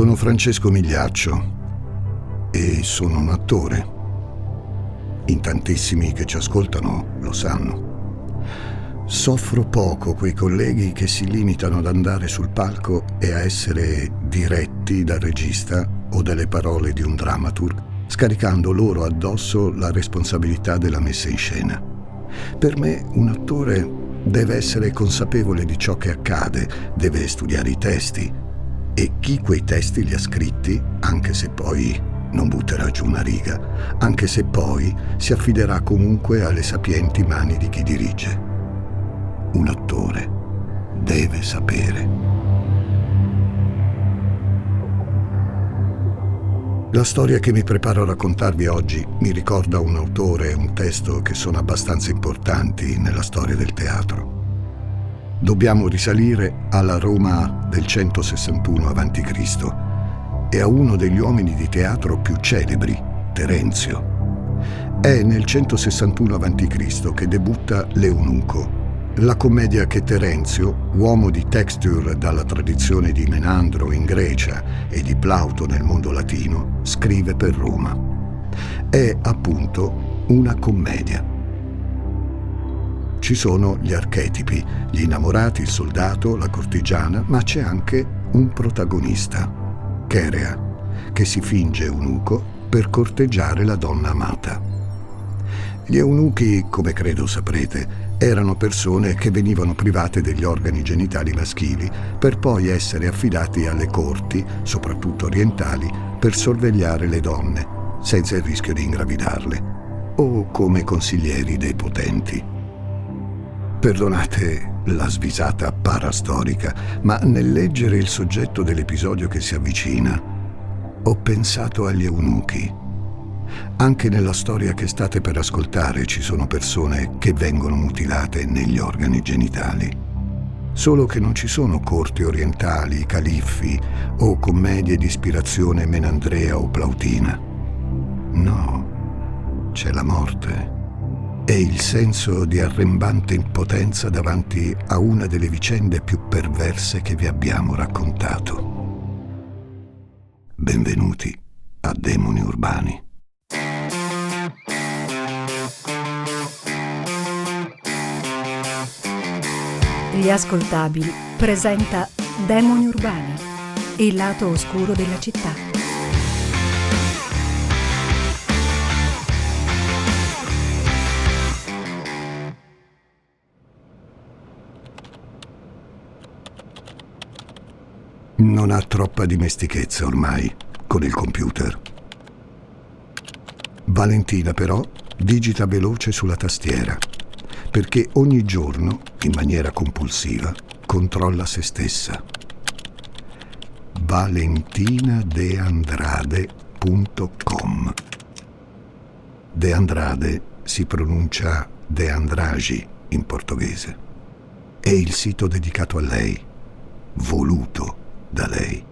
Sono Francesco Migliaccio e sono un attore. In tantissimi che ci ascoltano lo sanno. Soffro poco quei colleghi che si limitano ad andare sul palco e a essere diretti dal regista o dalle parole di un dramaturg, scaricando loro addosso la responsabilità della messa in scena. Per me un attore deve essere consapevole di ciò che accade, deve studiare i testi e chi quei testi li ha scritti, anche se poi non butterà giù una riga, anche se poi si affiderà comunque alle sapienti mani di chi dirige. Un attore deve sapere. La storia che mi preparo a raccontarvi oggi mi ricorda un autore e un testo che sono abbastanza importanti nella storia del teatro. Dobbiamo risalire alla Roma del 161 a.C. e a uno degli uomini di teatro più celebri, Terenzio. È nel 161 a.C. che debutta L'Eunuco, la commedia che Terenzio, uomo di texture dalla tradizione di Menandro in Grecia e di Plauto nel mondo latino, scrive per Roma. È appunto una commedia. Ci sono gli archetipi, gli innamorati, il soldato, la cortigiana, ma c'è anche un protagonista, Cherea, che si finge eunuco per corteggiare la donna amata. Gli eunuchi, come credo saprete, erano persone che venivano private degli organi genitali maschili per poi essere affidati alle corti, soprattutto orientali, per sorvegliare le donne, senza il rischio di ingravidarle, o come consiglieri dei potenti. Perdonate la svisata parastorica, ma nel leggere il soggetto dell'episodio che si avvicina, ho pensato agli eunuchi anche nella storia che state per ascoltare ci sono persone che vengono mutilate negli organi genitali. Solo che non ci sono corti orientali, califfi o commedie di ispirazione menandrea o plautina. No, c'è la morte e il senso di arrembante impotenza davanti a una delle vicende più perverse che vi abbiamo raccontato. Benvenuti a Demoni Urbani. Gli ascoltabili presenta Demoni Urbani, il lato oscuro della città. Non ha troppa dimestichezza ormai con il computer. Valentina però digita veloce sulla tastiera perché ogni giorno, in maniera compulsiva, controlla se stessa. valentinadeandrade.com De Andrade si pronuncia De Andragi in portoghese. È il sito dedicato a lei, voluto da lei.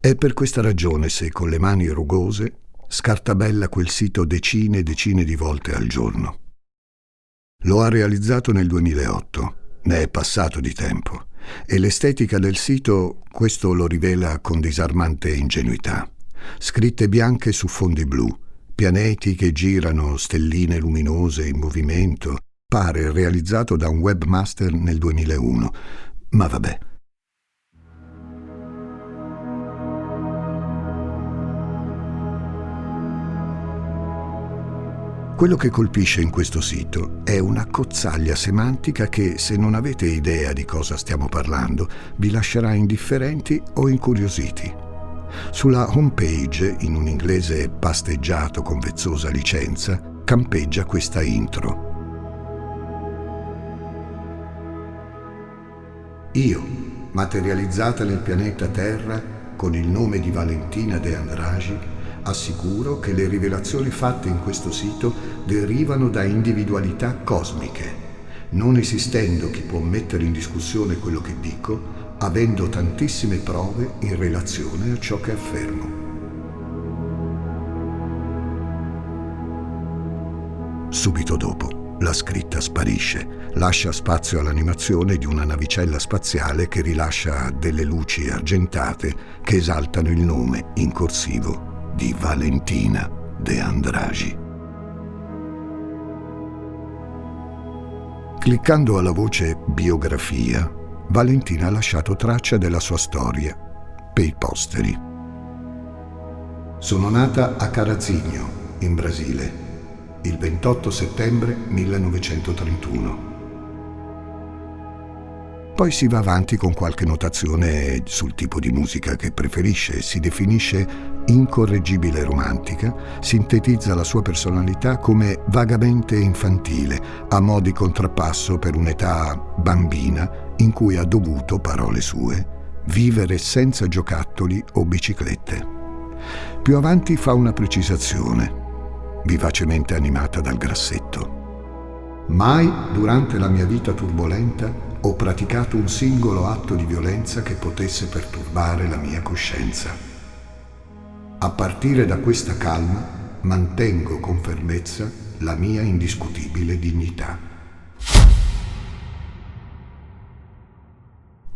È per questa ragione se con le mani rugose scartabella quel sito decine e decine di volte al giorno. Lo ha realizzato nel 2008, ne è passato di tempo, e l'estetica del sito questo lo rivela con disarmante ingenuità. Scritte bianche su fondi blu, pianeti che girano, stelline luminose in movimento, pare realizzato da un webmaster nel 2001. Ma vabbè, Quello che colpisce in questo sito è una cozzaglia semantica che, se non avete idea di cosa stiamo parlando, vi lascerà indifferenti o incuriositi. Sulla home page, in un inglese pasteggiato con vezzosa licenza, campeggia questa intro. Io, materializzata nel pianeta Terra con il nome di Valentina De Andragi, assicuro che le rivelazioni fatte in questo sito derivano da individualità cosmiche, non esistendo chi può mettere in discussione quello che dico, avendo tantissime prove in relazione a ciò che affermo. Subito dopo la scritta sparisce, lascia spazio all'animazione di una navicella spaziale che rilascia delle luci argentate che esaltano il nome in corsivo di Valentina De Andragi. Cliccando alla voce biografia, Valentina ha lasciato traccia della sua storia per i posteri. Sono nata a Carazigno, in Brasile, il 28 settembre 1931. Poi si va avanti con qualche notazione sul tipo di musica che preferisce, si definisce incorreggibile romantica, sintetizza la sua personalità come vagamente infantile, a mo' di contrappasso per un'età bambina in cui ha dovuto, parole sue, vivere senza giocattoli o biciclette. Più avanti fa una precisazione vivacemente animata dal grassetto. Mai durante la mia vita turbolenta ho praticato un singolo atto di violenza che potesse perturbare la mia coscienza. A partire da questa calma mantengo con fermezza la mia indiscutibile dignità.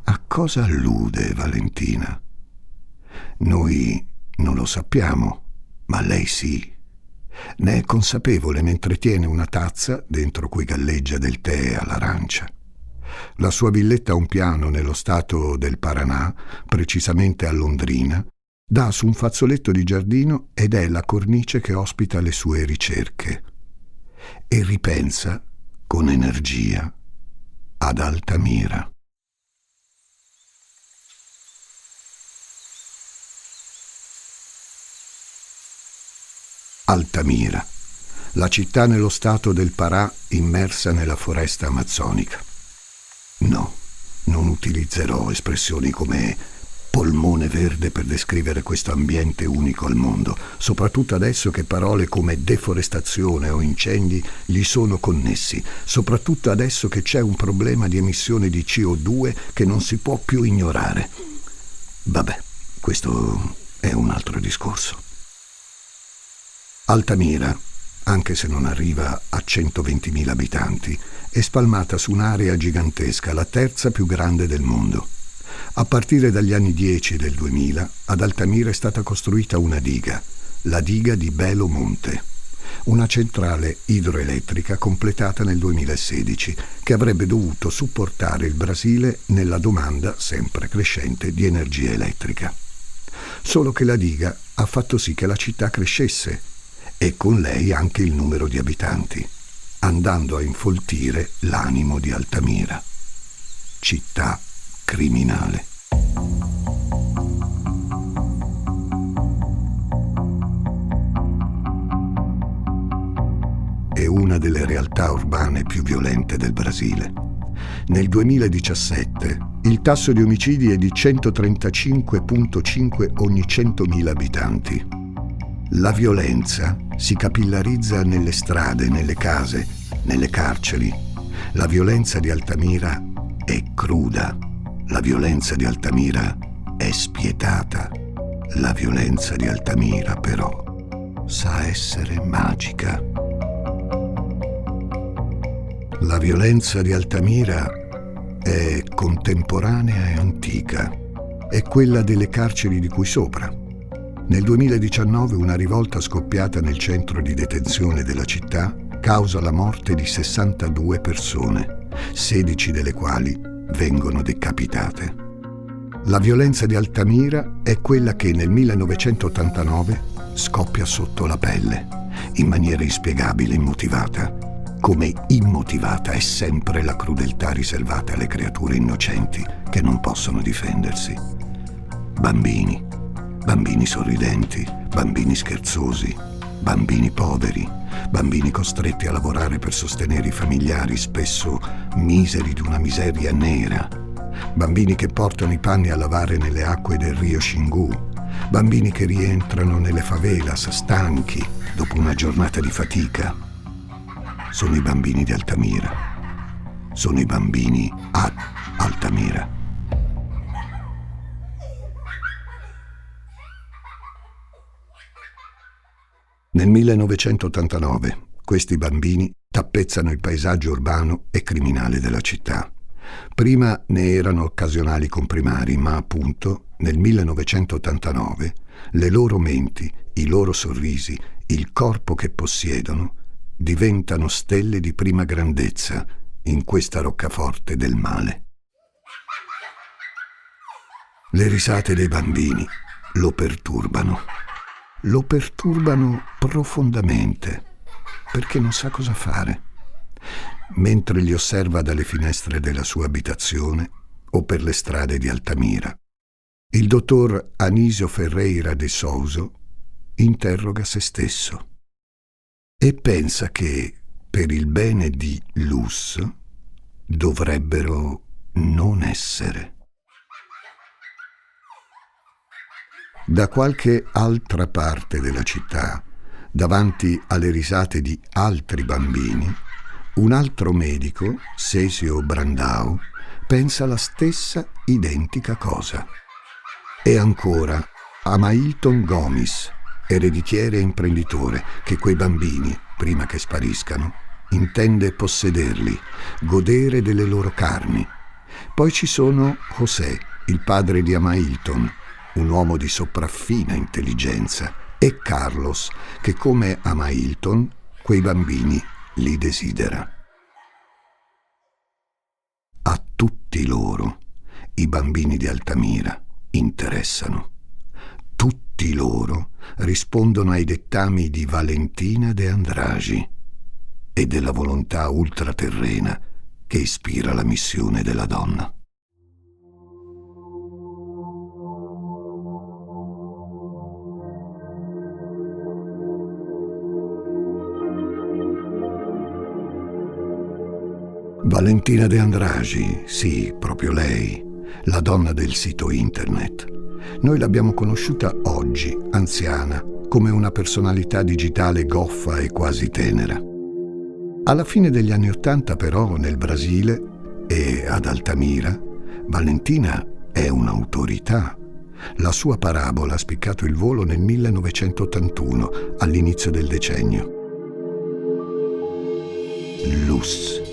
A cosa allude Valentina? Noi non lo sappiamo, ma lei sì. Ne è consapevole mentre tiene una tazza dentro cui galleggia del tè all'arancia. La sua villetta a un piano nello stato del Paranà, precisamente a Londrina, dà su un fazzoletto di giardino ed è la cornice che ospita le sue ricerche. E ripensa con energia ad Altamira. Altamira, la città nello stato del Pará immersa nella foresta amazzonica. No, non utilizzerò espressioni come polmone verde per descrivere questo ambiente unico al mondo, soprattutto adesso che parole come deforestazione o incendi gli sono connessi, soprattutto adesso che c'è un problema di emissione di CO2 che non si può più ignorare. Vabbè, questo è un altro discorso. Altamira, anche se non arriva a 120.000 abitanti, è spalmata su un'area gigantesca, la terza più grande del mondo. A partire dagli anni 10 del 2000, ad Altamira è stata costruita una diga, la diga di Belo Monte, una centrale idroelettrica completata nel 2016 che avrebbe dovuto supportare il Brasile nella domanda sempre crescente di energia elettrica. Solo che la diga ha fatto sì che la città crescesse e con lei anche il numero di abitanti, andando a infoltire l'animo di Altamira, città criminale. È una delle realtà urbane più violente del Brasile. Nel 2017 il tasso di omicidi è di 135.5 ogni 100.000 abitanti la violenza si capillarizza nelle strade, nelle case, nelle carceri. La violenza di Altamira è cruda. La violenza di Altamira è spietata. La violenza di Altamira però sa essere magica. La violenza di Altamira è contemporanea e antica. È quella delle carceri di cui sopra nel 2019 una rivolta scoppiata nel centro di detenzione della città causa la morte di 62 persone, 16 delle quali vengono decapitate. La violenza di Altamira è quella che nel 1989 scoppia sotto la pelle, in maniera inspiegabile e immotivata, come immotivata è sempre la crudeltà riservata alle creature innocenti che non possono difendersi. Bambini, bambini sorridenti, bambini scherzosi, bambini poveri, bambini costretti a lavorare per sostenere i familiari spesso miseri di una miseria nera, bambini che portano i panni a lavare nelle acque del rio Xingu, bambini che rientrano nelle favelas stanchi dopo una giornata di fatica. Sono i bambini di Altamira. Sono i bambini ad Altamira. Nel 1989 questi bambini tappezzano il paesaggio urbano e criminale della città. Prima ne erano occasionali comprimari, ma appunto nel 1989 le loro menti, i loro sorrisi, il corpo che possiedono diventano stelle di prima grandezza in questa roccaforte del male. Le risate dei bambini lo perturbano. Lo perturbano profondamente perché non sa cosa fare. Mentre li osserva dalle finestre della sua abitazione o per le strade di Altamira. Il dottor Anisio Ferreira de Souso interroga se stesso e pensa che per il bene di Luz dovrebbero non essere. Da qualche altra parte della città, davanti alle risate di altri bambini, un altro medico, Sesio Brandau, pensa la stessa identica cosa. E ancora, Amailton Gomis, ereditiere e imprenditore, che quei bambini, prima che spariscano, intende possederli, godere delle loro carni. Poi ci sono José, il padre di Amailton, un uomo di sopraffina intelligenza, e Carlos, che come Amailton, quei bambini li desidera. A tutti loro i bambini di Altamira interessano. Tutti loro rispondono ai dettami di Valentina de Andragi e della volontà ultraterrena che ispira la missione della donna. Valentina De Andragi, sì, proprio lei, la donna del sito internet. Noi l'abbiamo conosciuta oggi, anziana, come una personalità digitale goffa e quasi tenera. Alla fine degli anni Ottanta, però, nel Brasile e ad Altamira, Valentina è un'autorità. La sua parabola ha spiccato il volo nel 1981, all'inizio del decennio. Luz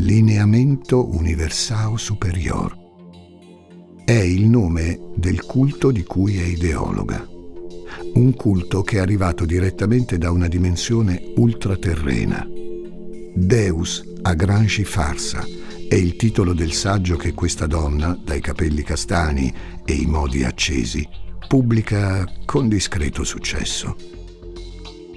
Lineamento Universao Superior. È il nome del culto di cui è ideologa. Un culto che è arrivato direttamente da una dimensione ultraterrena. Deus a Grangi Farsa è il titolo del saggio che questa donna, dai capelli castani e i modi accesi, pubblica con discreto successo.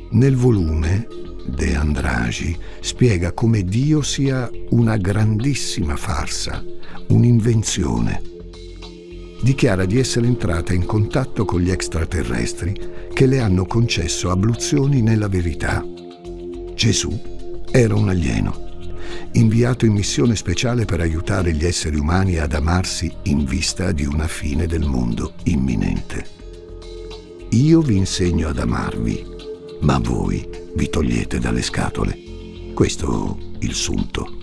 Nel volume De Andragi spiega come Dio sia una grandissima farsa, un'invenzione. Dichiara di essere entrata in contatto con gli extraterrestri che le hanno concesso abluzioni nella verità. Gesù era un alieno, inviato in missione speciale per aiutare gli esseri umani ad amarsi in vista di una fine del mondo imminente. Io vi insegno ad amarvi, ma voi vi togliete dalle scatole. Questo il sunto.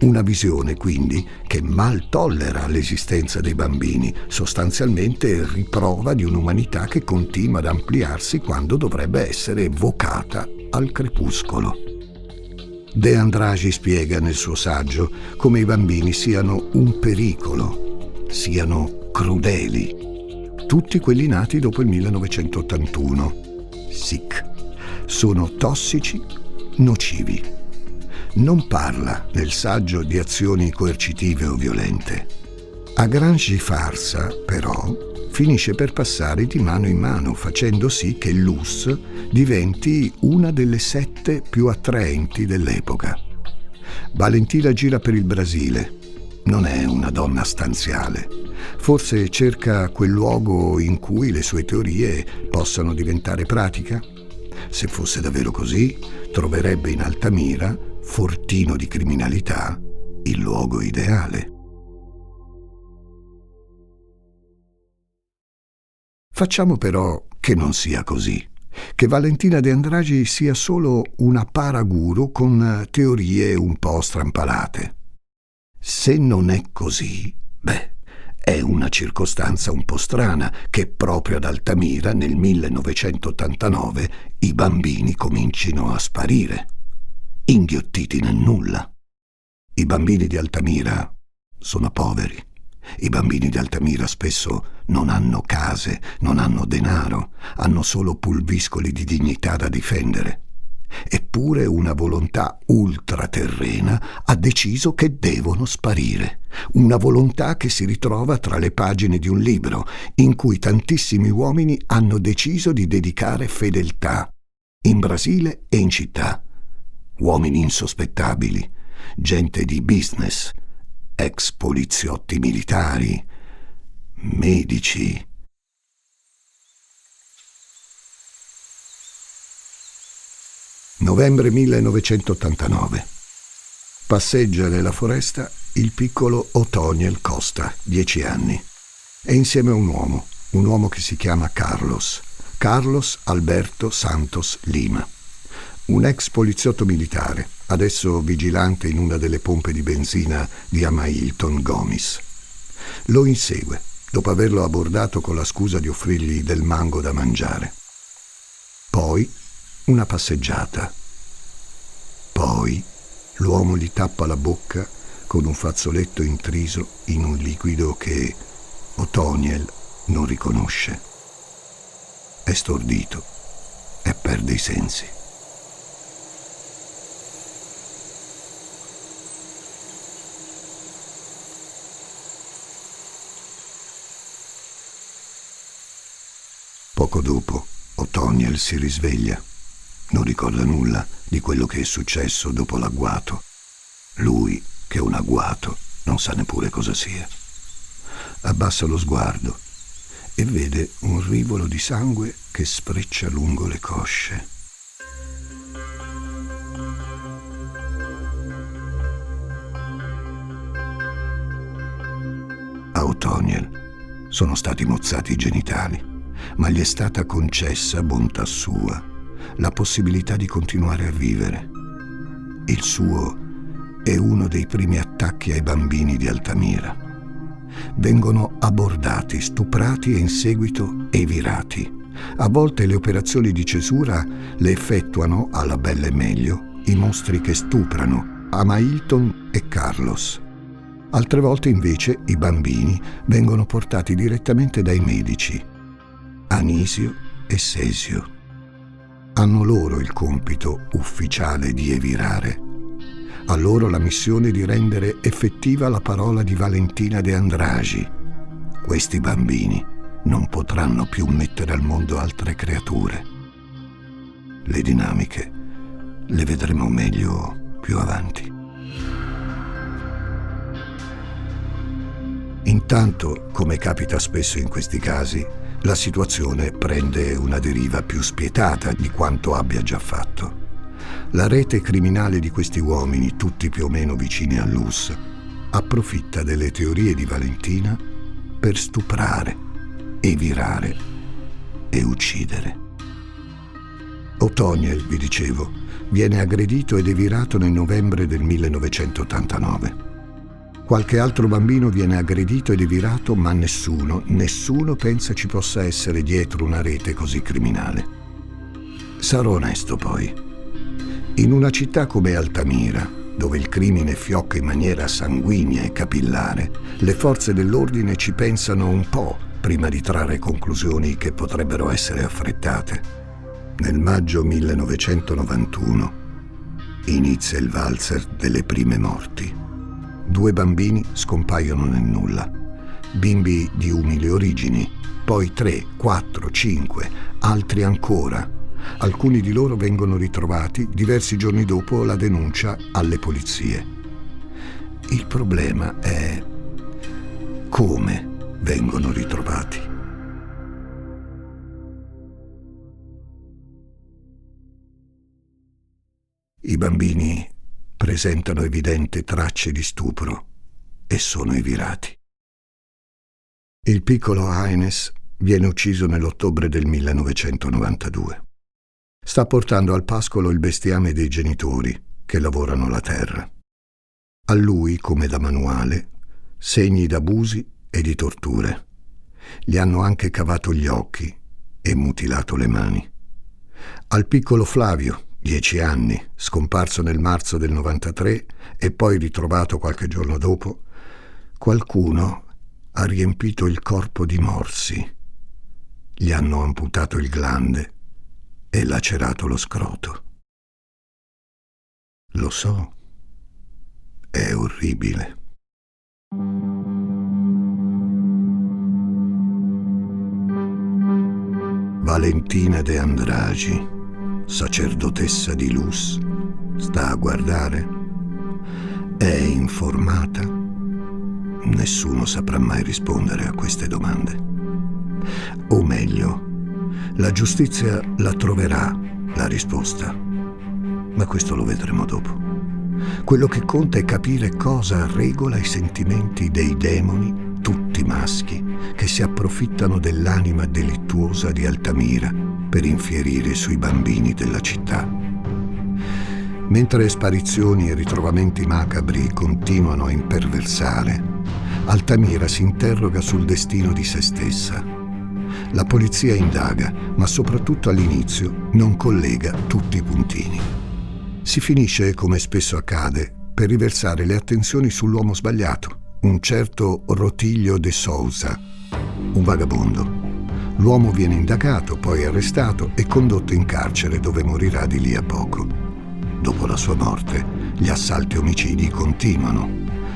Una visione quindi che mal tollera l'esistenza dei bambini, sostanzialmente riprova di un'umanità che continua ad ampliarsi quando dovrebbe essere vocata al crepuscolo. De Andragi spiega nel suo saggio come i bambini siano un pericolo, siano crudeli, tutti quelli nati dopo il 1981. Sic sono tossici, nocivi. Non parla nel saggio di azioni coercitive o violente. A Grangi Farsa, però, finisce per passare di mano in mano, facendo sì che l'US diventi una delle sette più attraenti dell'epoca. Valentina gira per il Brasile. Non è una donna stanziale. Forse cerca quel luogo in cui le sue teorie possano diventare pratica? Se fosse davvero così, troverebbe in Altamira, fortino di criminalità, il luogo ideale. Facciamo però che non sia così, che Valentina De Andragi sia solo una paraguru con teorie un po' strampalate. Se non è così, beh, è una circostanza un po' strana che proprio ad Altamira nel 1989 i bambini comincino a sparire. inghiottiti nel nulla. I bambini di Altamira sono poveri. I bambini di Altamira spesso non hanno case, non hanno denaro, hanno solo pulviscoli di dignità da difendere. Eppure una volontà ultraterrena ha deciso che devono sparire. Una volontà che si ritrova tra le pagine di un libro in cui tantissimi uomini hanno deciso di dedicare fedeltà, in Brasile e in città. Uomini insospettabili, gente di business, ex poliziotti militari, medici. Novembre 1989. Passeggia nella foresta il piccolo Otoniel Costa, dieci anni. È insieme a un uomo, un uomo che si chiama Carlos, Carlos Alberto Santos Lima, un ex poliziotto militare adesso vigilante in una delle pompe di benzina di Amailton Gomis. Lo insegue, dopo averlo abordato con la scusa di offrirgli del mango da mangiare. Poi una passeggiata. Poi l'uomo gli tappa la bocca con un fazzoletto intriso in un liquido che Otoniel non riconosce. È stordito e perde i sensi. Poco dopo, Otoniel si risveglia. Non ricorda nulla di quello che è successo dopo l'agguato. Lui, che è un agguato, non sa neppure cosa sia. Abbassa lo sguardo e vede un rivolo di sangue che sfreccia lungo le cosce. A Otoniel sono stati mozzati i genitali ma gli è stata concessa, bontà sua, la possibilità di continuare a vivere. Il suo è uno dei primi attacchi ai bambini di Altamira. Vengono abbordati, stuprati e in seguito evirati. A volte le operazioni di cesura le effettuano, alla bella e meglio, i mostri che stuprano, Amailton e Carlos. Altre volte invece i bambini vengono portati direttamente dai medici Anisio e Sesio. Hanno loro il compito ufficiale di evirare. A loro la missione di rendere effettiva la parola di Valentina de Andragi. Questi bambini non potranno più mettere al mondo altre creature. Le dinamiche le vedremo meglio più avanti. Intanto, come capita spesso in questi casi, la situazione prende una deriva più spietata di quanto abbia già fatto. La rete criminale di questi uomini, tutti più o meno vicini a Luz, approfitta delle teorie di Valentina per stuprare, evirare e uccidere. Otoniel, vi dicevo, viene aggredito ed evirato nel novembre del 1989. Qualche altro bambino viene aggredito ed evirato, ma nessuno, nessuno pensa ci possa essere dietro una rete così criminale. Sarò onesto poi. In una città come Altamira, dove il crimine fiocca in maniera sanguigna e capillare, le forze dell'ordine ci pensano un po' prima di trarre conclusioni che potrebbero essere affrettate. Nel maggio 1991 inizia il valzer delle prime morti. Due bambini scompaiono nel nulla. Bimbi di umili origini, poi tre, quattro, cinque, altri ancora. Alcuni di loro vengono ritrovati diversi giorni dopo la denuncia alle polizie. Il problema è come vengono ritrovati. I bambini presentano evidenti tracce di stupro e sono evirati. Il piccolo Haines viene ucciso nell'ottobre del 1992. Sta portando al pascolo il bestiame dei genitori che lavorano la terra. A lui, come da manuale, segni d'abusi e di torture. Gli hanno anche cavato gli occhi e mutilato le mani. Al piccolo Flavio, dieci anni, scomparso nel marzo del 93 e poi ritrovato qualche giorno dopo, qualcuno ha riempito il corpo di morsi. Gli hanno amputato il glande e lacerato lo scroto. Lo so, è orribile. Valentina de Andragi, sacerdotessa di Luz, sta a guardare? È informata? Nessuno saprà mai rispondere a queste domande. O meglio, la giustizia la troverà la risposta, ma questo lo vedremo dopo. Quello che conta è capire cosa regola i sentimenti dei demoni tutti maschi che si approfittano dell'anima delittuosa di Altamira per infierire sui bambini della città. Mentre sparizioni e ritrovamenti macabri continuano a imperversare, Altamira si interroga sul destino di se stessa. La polizia indaga, ma soprattutto all'inizio non collega tutti i puntini. Si finisce, come spesso accade, per riversare le attenzioni sull'uomo sbagliato, un certo Rotiglio de Sousa, un vagabondo. L'uomo viene indagato, poi arrestato e condotto in carcere dove morirà di lì a poco. Dopo la sua morte, gli assalti omicidi continuano,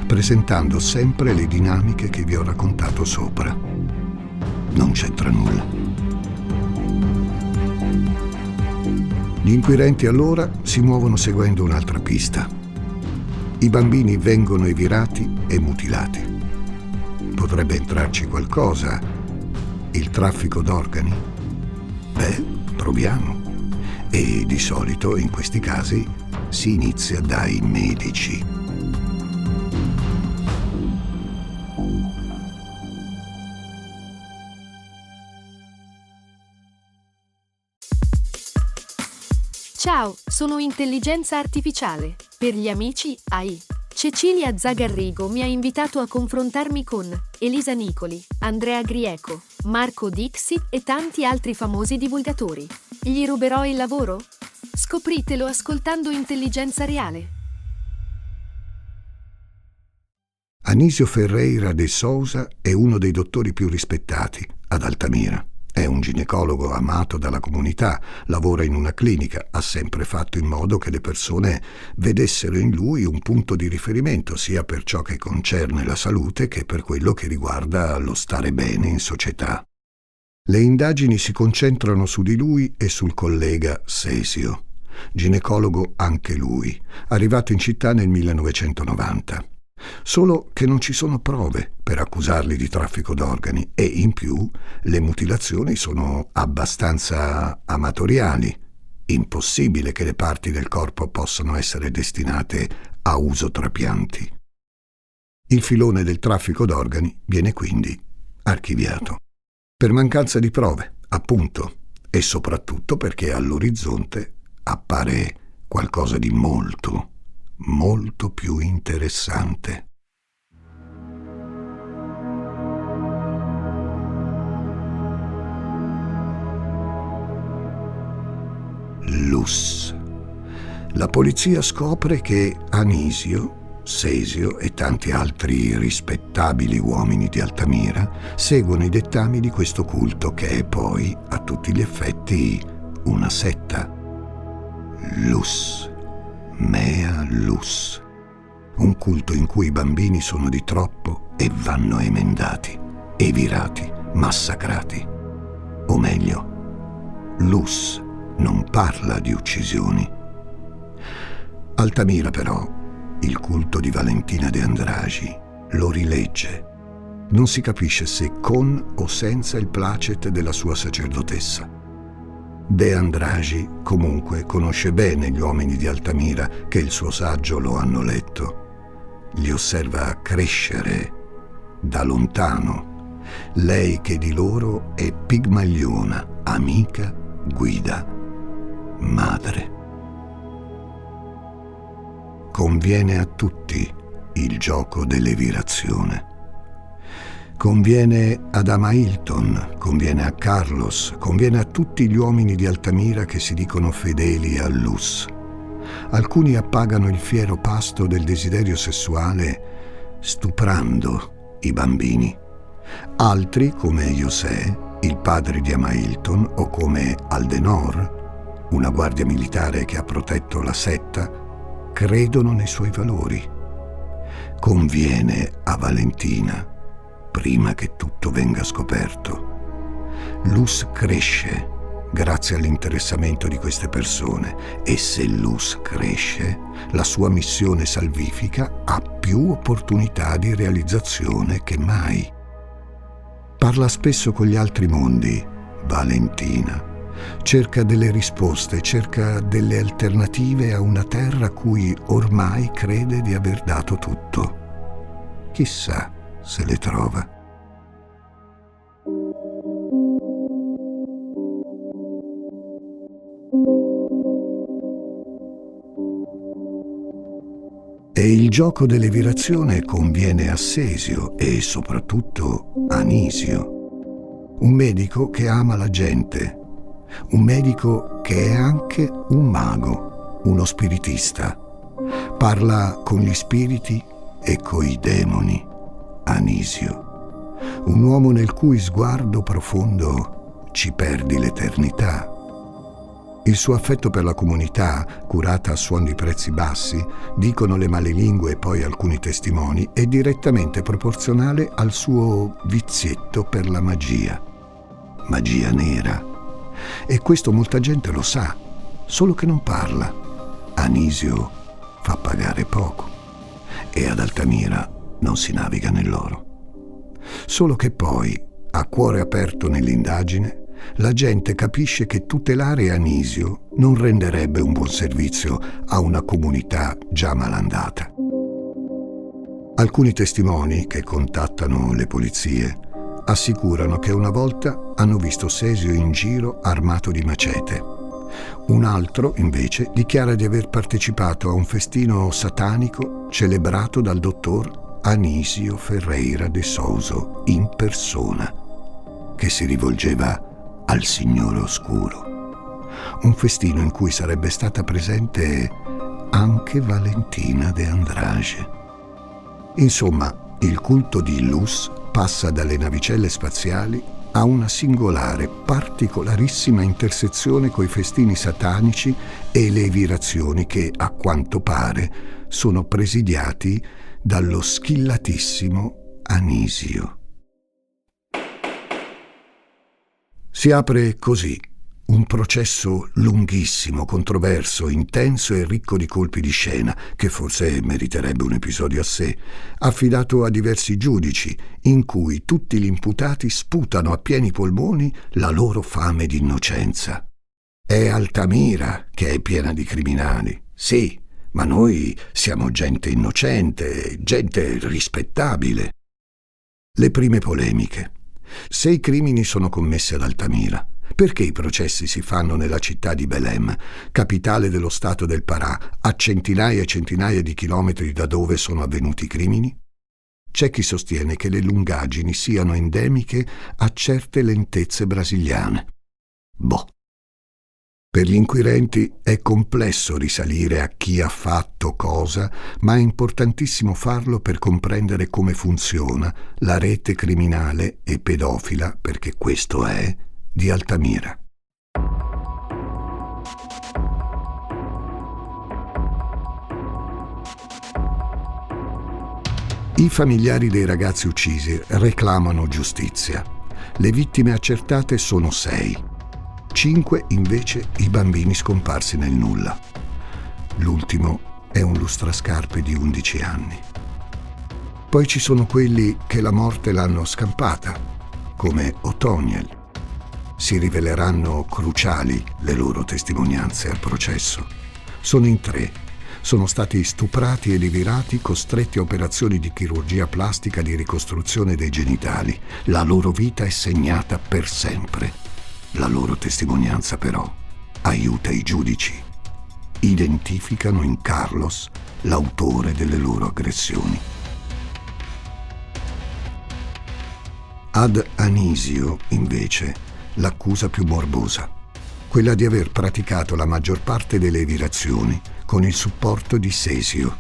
presentando sempre le dinamiche che vi ho raccontato sopra. Non c'entra nulla. Gli inquirenti allora si muovono seguendo un'altra pista i bambini vengono evirati e mutilati. Potrebbe entrarci qualcosa? Il traffico d'organi? Beh, proviamo. E di solito in questi casi si inizia dai medici. Ciao, sono intelligenza artificiale. Per gli amici, AI. Cecilia Zagarrigo mi ha invitato a confrontarmi con Elisa Nicoli, Andrea Grieco, Marco Dixi e tanti altri famosi divulgatori. Gli ruberò il lavoro? Scopritelo ascoltando Intelligenza Reale. Anisio Ferreira de Sousa è uno dei dottori più rispettati ad Altamira. È un ginecologo amato dalla comunità, lavora in una clinica, ha sempre fatto in modo che le persone vedessero in lui un punto di riferimento sia per ciò che concerne la salute che per quello che riguarda lo stare bene in società. Le indagini si concentrano su di lui e sul collega Sesio, ginecologo anche lui, arrivato in città nel 1990. Solo che non ci sono prove per accusarli di traffico d'organi e in più le mutilazioni sono abbastanza amatoriali. Impossibile che le parti del corpo possano essere destinate a uso trapianti. Il filone del traffico d'organi viene quindi archiviato. Per mancanza di prove, appunto, e soprattutto perché all'orizzonte appare qualcosa di molto, molto più interessante. Lus. La polizia scopre che Anisio, Sesio e tanti altri rispettabili uomini di Altamira seguono i dettami di questo culto che è poi, a tutti gli effetti, una setta. Lus. Mea Lus, un culto in cui i bambini sono di troppo e vanno emendati, evirati, massacrati. O meglio, Lus non parla di uccisioni. Altamira però, il culto di Valentina de Andragi, lo rilegge. Non si capisce se con o senza il placet della sua sacerdotessa. De Andragi comunque conosce bene gli uomini di Altamira che il suo saggio lo hanno letto. Li osserva crescere da lontano. Lei che di loro è pigmagliona, amica, guida, madre. Conviene a tutti il gioco dell'evirazione Conviene ad Ama Hilton, conviene a Carlos, conviene a tutti gli uomini di Altamira che si dicono fedeli a Luz. Alcuni appagano il fiero pasto del desiderio sessuale stuprando i bambini. Altri, come José, il padre di Ama Hilton, o come Aldenor, una guardia militare che ha protetto la setta, credono nei suoi valori. Conviene a Valentina prima che tutto venga scoperto. Luz cresce grazie all'interessamento di queste persone e se Luz cresce, la sua missione salvifica ha più opportunità di realizzazione che mai. Parla spesso con gli altri mondi, Valentina. Cerca delle risposte, cerca delle alternative a una terra a cui ormai crede di aver dato tutto. Chissà se le trova. E il gioco dell'evirazione conviene a Sesio e soprattutto a Nisio, un medico che ama la gente, un medico che è anche un mago, uno spiritista. Parla con gli spiriti e coi demoni. Anisio, un uomo nel cui sguardo profondo ci perdi l'eternità. Il suo affetto per la comunità, curata a suon di prezzi bassi, dicono le malelingue e poi alcuni testimoni, è direttamente proporzionale al suo vizietto per la magia. Magia nera. E questo molta gente lo sa, solo che non parla. Anisio fa pagare poco e ad Altamira non si naviga nell'oro. Solo che poi, a cuore aperto nell'indagine, la gente capisce che tutelare Anisio non renderebbe un buon servizio a una comunità già malandata. Alcuni testimoni che contattano le polizie assicurano che una volta hanno visto Sesio in giro armato di macete. Un altro, invece, dichiara di aver partecipato a un festino satanico celebrato dal dottor Anisio Ferreira de Souso in persona, che si rivolgeva al Signore Oscuro. Un festino in cui sarebbe stata presente anche Valentina de Andrage. Insomma, il culto di Luz passa dalle navicelle spaziali a una singolare, particolarissima intersezione coi festini satanici e le virazioni che, a quanto pare, sono presidiati dallo schillatissimo Anisio. Si apre così un processo lunghissimo, controverso, intenso e ricco di colpi di scena, che forse meriterebbe un episodio a sé, affidato a diversi giudici, in cui tutti gli imputati sputano a pieni polmoni la loro fame di innocenza. È Altamira che è piena di criminali, sì, ma noi siamo gente innocente, gente rispettabile. Le prime polemiche. Se i crimini sono commessi ad Altamira, perché i processi si fanno nella città di Belem, capitale dello stato del Parà, a centinaia e centinaia di chilometri da dove sono avvenuti i crimini? C'è chi sostiene che le lungaggini siano endemiche a certe lentezze brasiliane. Boh, per gli inquirenti è complesso risalire a chi ha fatto cosa, ma è importantissimo farlo per comprendere come funziona la rete criminale e pedofila, perché questo è, di Altamira. I familiari dei ragazzi uccisi reclamano giustizia. Le vittime accertate sono sei cinque invece i bambini scomparsi nel nulla. L'ultimo è un lustrascarpe di 11 anni. Poi ci sono quelli che la morte l'hanno scampata, come Otoniel. Si riveleranno cruciali le loro testimonianze al processo. Sono in tre. Sono stati stuprati e liberati, costretti a operazioni di chirurgia plastica di ricostruzione dei genitali. La loro vita è segnata per sempre la loro testimonianza però aiuta i giudici. Identificano in Carlos l'autore delle loro aggressioni. Ad Anisio, invece, l'accusa più morbosa, quella di aver praticato la maggior parte delle virazioni con il supporto di Sesio,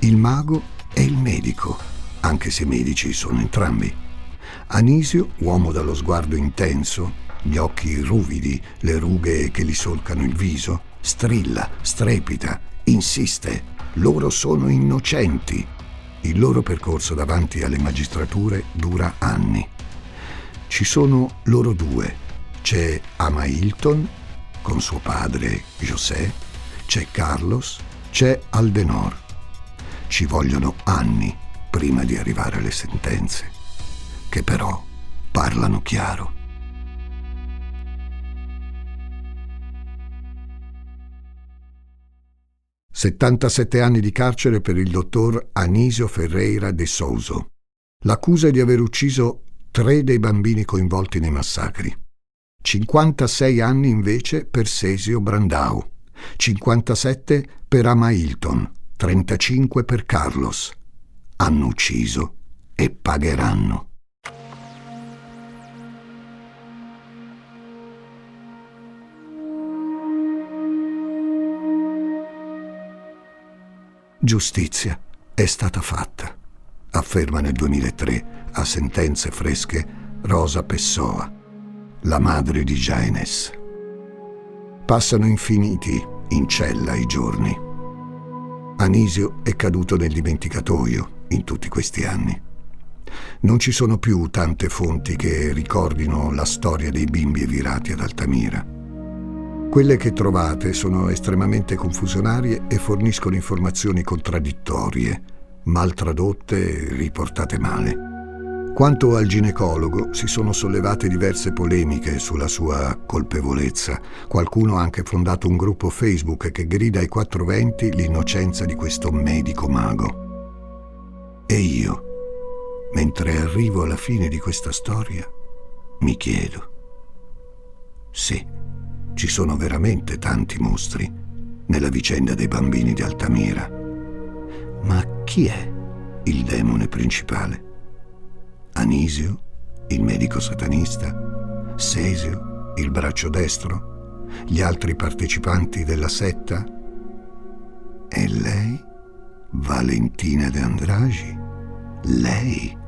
il mago e il medico, anche se medici sono entrambi. Anisio, uomo dallo sguardo intenso, gli occhi ruvidi, le rughe che gli solcano il viso, strilla, strepita, insiste. Loro sono innocenti. Il loro percorso davanti alle magistrature dura anni. Ci sono loro due. C'è Ama Hilton con suo padre José, c'è Carlos, c'è Aldenor. Ci vogliono anni prima di arrivare alle sentenze, che però parlano chiaro. 77 anni di carcere per il dottor Anisio Ferreira de Souso. L'accusa è di aver ucciso tre dei bambini coinvolti nei massacri. 56 anni invece per Sesio Brandau, 57 per Ama Hilton, 35 per Carlos. Hanno ucciso e pagheranno. Giustizia è stata fatta, afferma nel 2003 a sentenze fresche Rosa Pessoa, la madre di Jaines. Passano infiniti in cella i giorni. Anisio è caduto nel dimenticatoio in tutti questi anni. Non ci sono più tante fonti che ricordino la storia dei bimbi virati ad Altamira. Quelle che trovate sono estremamente confusionarie e forniscono informazioni contraddittorie, mal tradotte e riportate male. Quanto al ginecologo, si sono sollevate diverse polemiche sulla sua colpevolezza. Qualcuno ha anche fondato un gruppo Facebook che grida ai 420 l'innocenza di questo medico mago. E io, mentre arrivo alla fine di questa storia, mi chiedo, sì, ci sono veramente tanti mostri nella vicenda dei bambini di Altamira. Ma chi è il demone principale? Anisio, il medico satanista? Sesio, il braccio destro? Gli altri partecipanti della setta? E lei? Valentina de Andragi? Lei?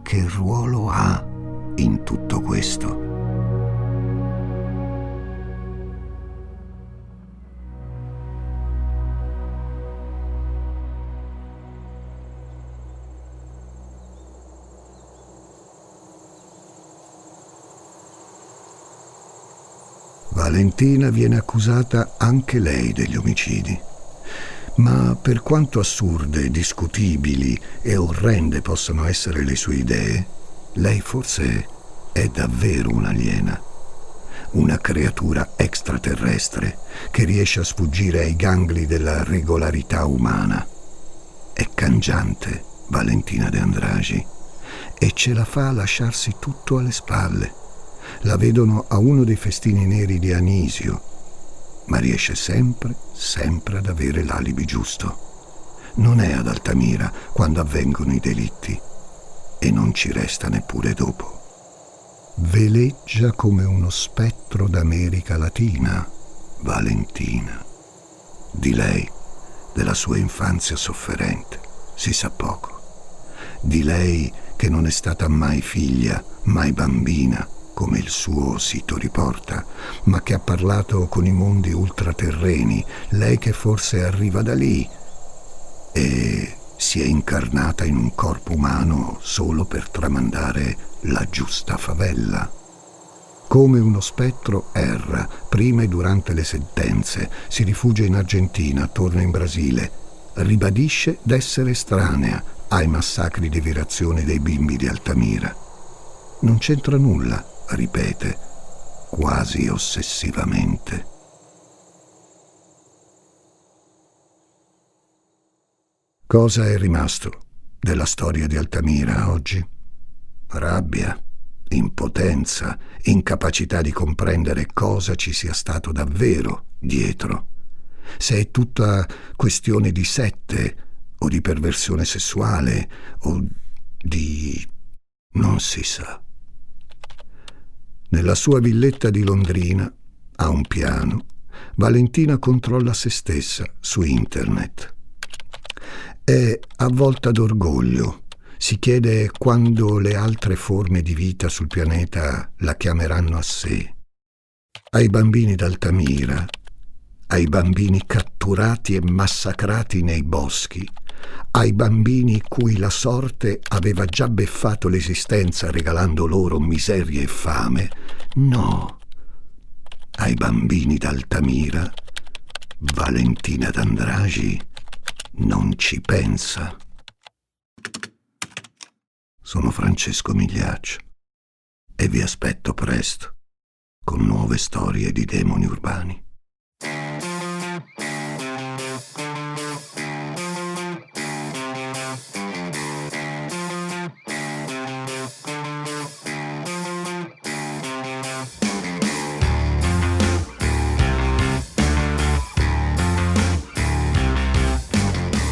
Che ruolo ha in tutto questo? Valentina viene accusata anche lei degli omicidi. Ma per quanto assurde, discutibili e orrende possano essere le sue idee, lei forse è davvero un'aliena, una creatura extraterrestre che riesce a sfuggire ai gangli della regolarità umana. È cangiante Valentina De Andragi e ce la fa a lasciarsi tutto alle spalle la vedono a uno dei festini neri di Anisio, ma riesce sempre, sempre ad avere l'alibi giusto. Non è ad Altamira quando avvengono i delitti e non ci resta neppure dopo. Veleggia come uno spettro d'America Latina, Valentina. Di lei, della sua infanzia sofferente, si sa poco. Di lei che non è stata mai figlia, mai bambina, come il suo sito riporta, ma che ha parlato con i mondi ultraterreni, lei che forse arriva da lì e si è incarnata in un corpo umano solo per tramandare la giusta favella. Come uno spettro erra, prima e durante le sentenze, si rifugia in Argentina, torna in Brasile, ribadisce d'essere estranea ai massacri di virazione dei bimbi di Altamira. Non c'entra nulla ripete, quasi ossessivamente. Cosa è rimasto della storia di Altamira oggi? Rabbia, impotenza, incapacità di comprendere cosa ci sia stato davvero dietro. Se è tutta questione di sette o di perversione sessuale o di Non si sa. Nella sua villetta di Londrina, a un piano, Valentina controlla se stessa su internet. È avvolta d'orgoglio. Si chiede quando le altre forme di vita sul pianeta la chiameranno a sé. Ai bambini d'Altamira, ai bambini catturati e massacrati nei boschi, ai bambini cui la sorte aveva già beffato l'esistenza regalando loro miseria e fame. No, ai bambini d'Altamira, Valentina d'Andragi non ci pensa. Sono Francesco Migliaccio e vi aspetto presto con nuove storie di demoni urbani.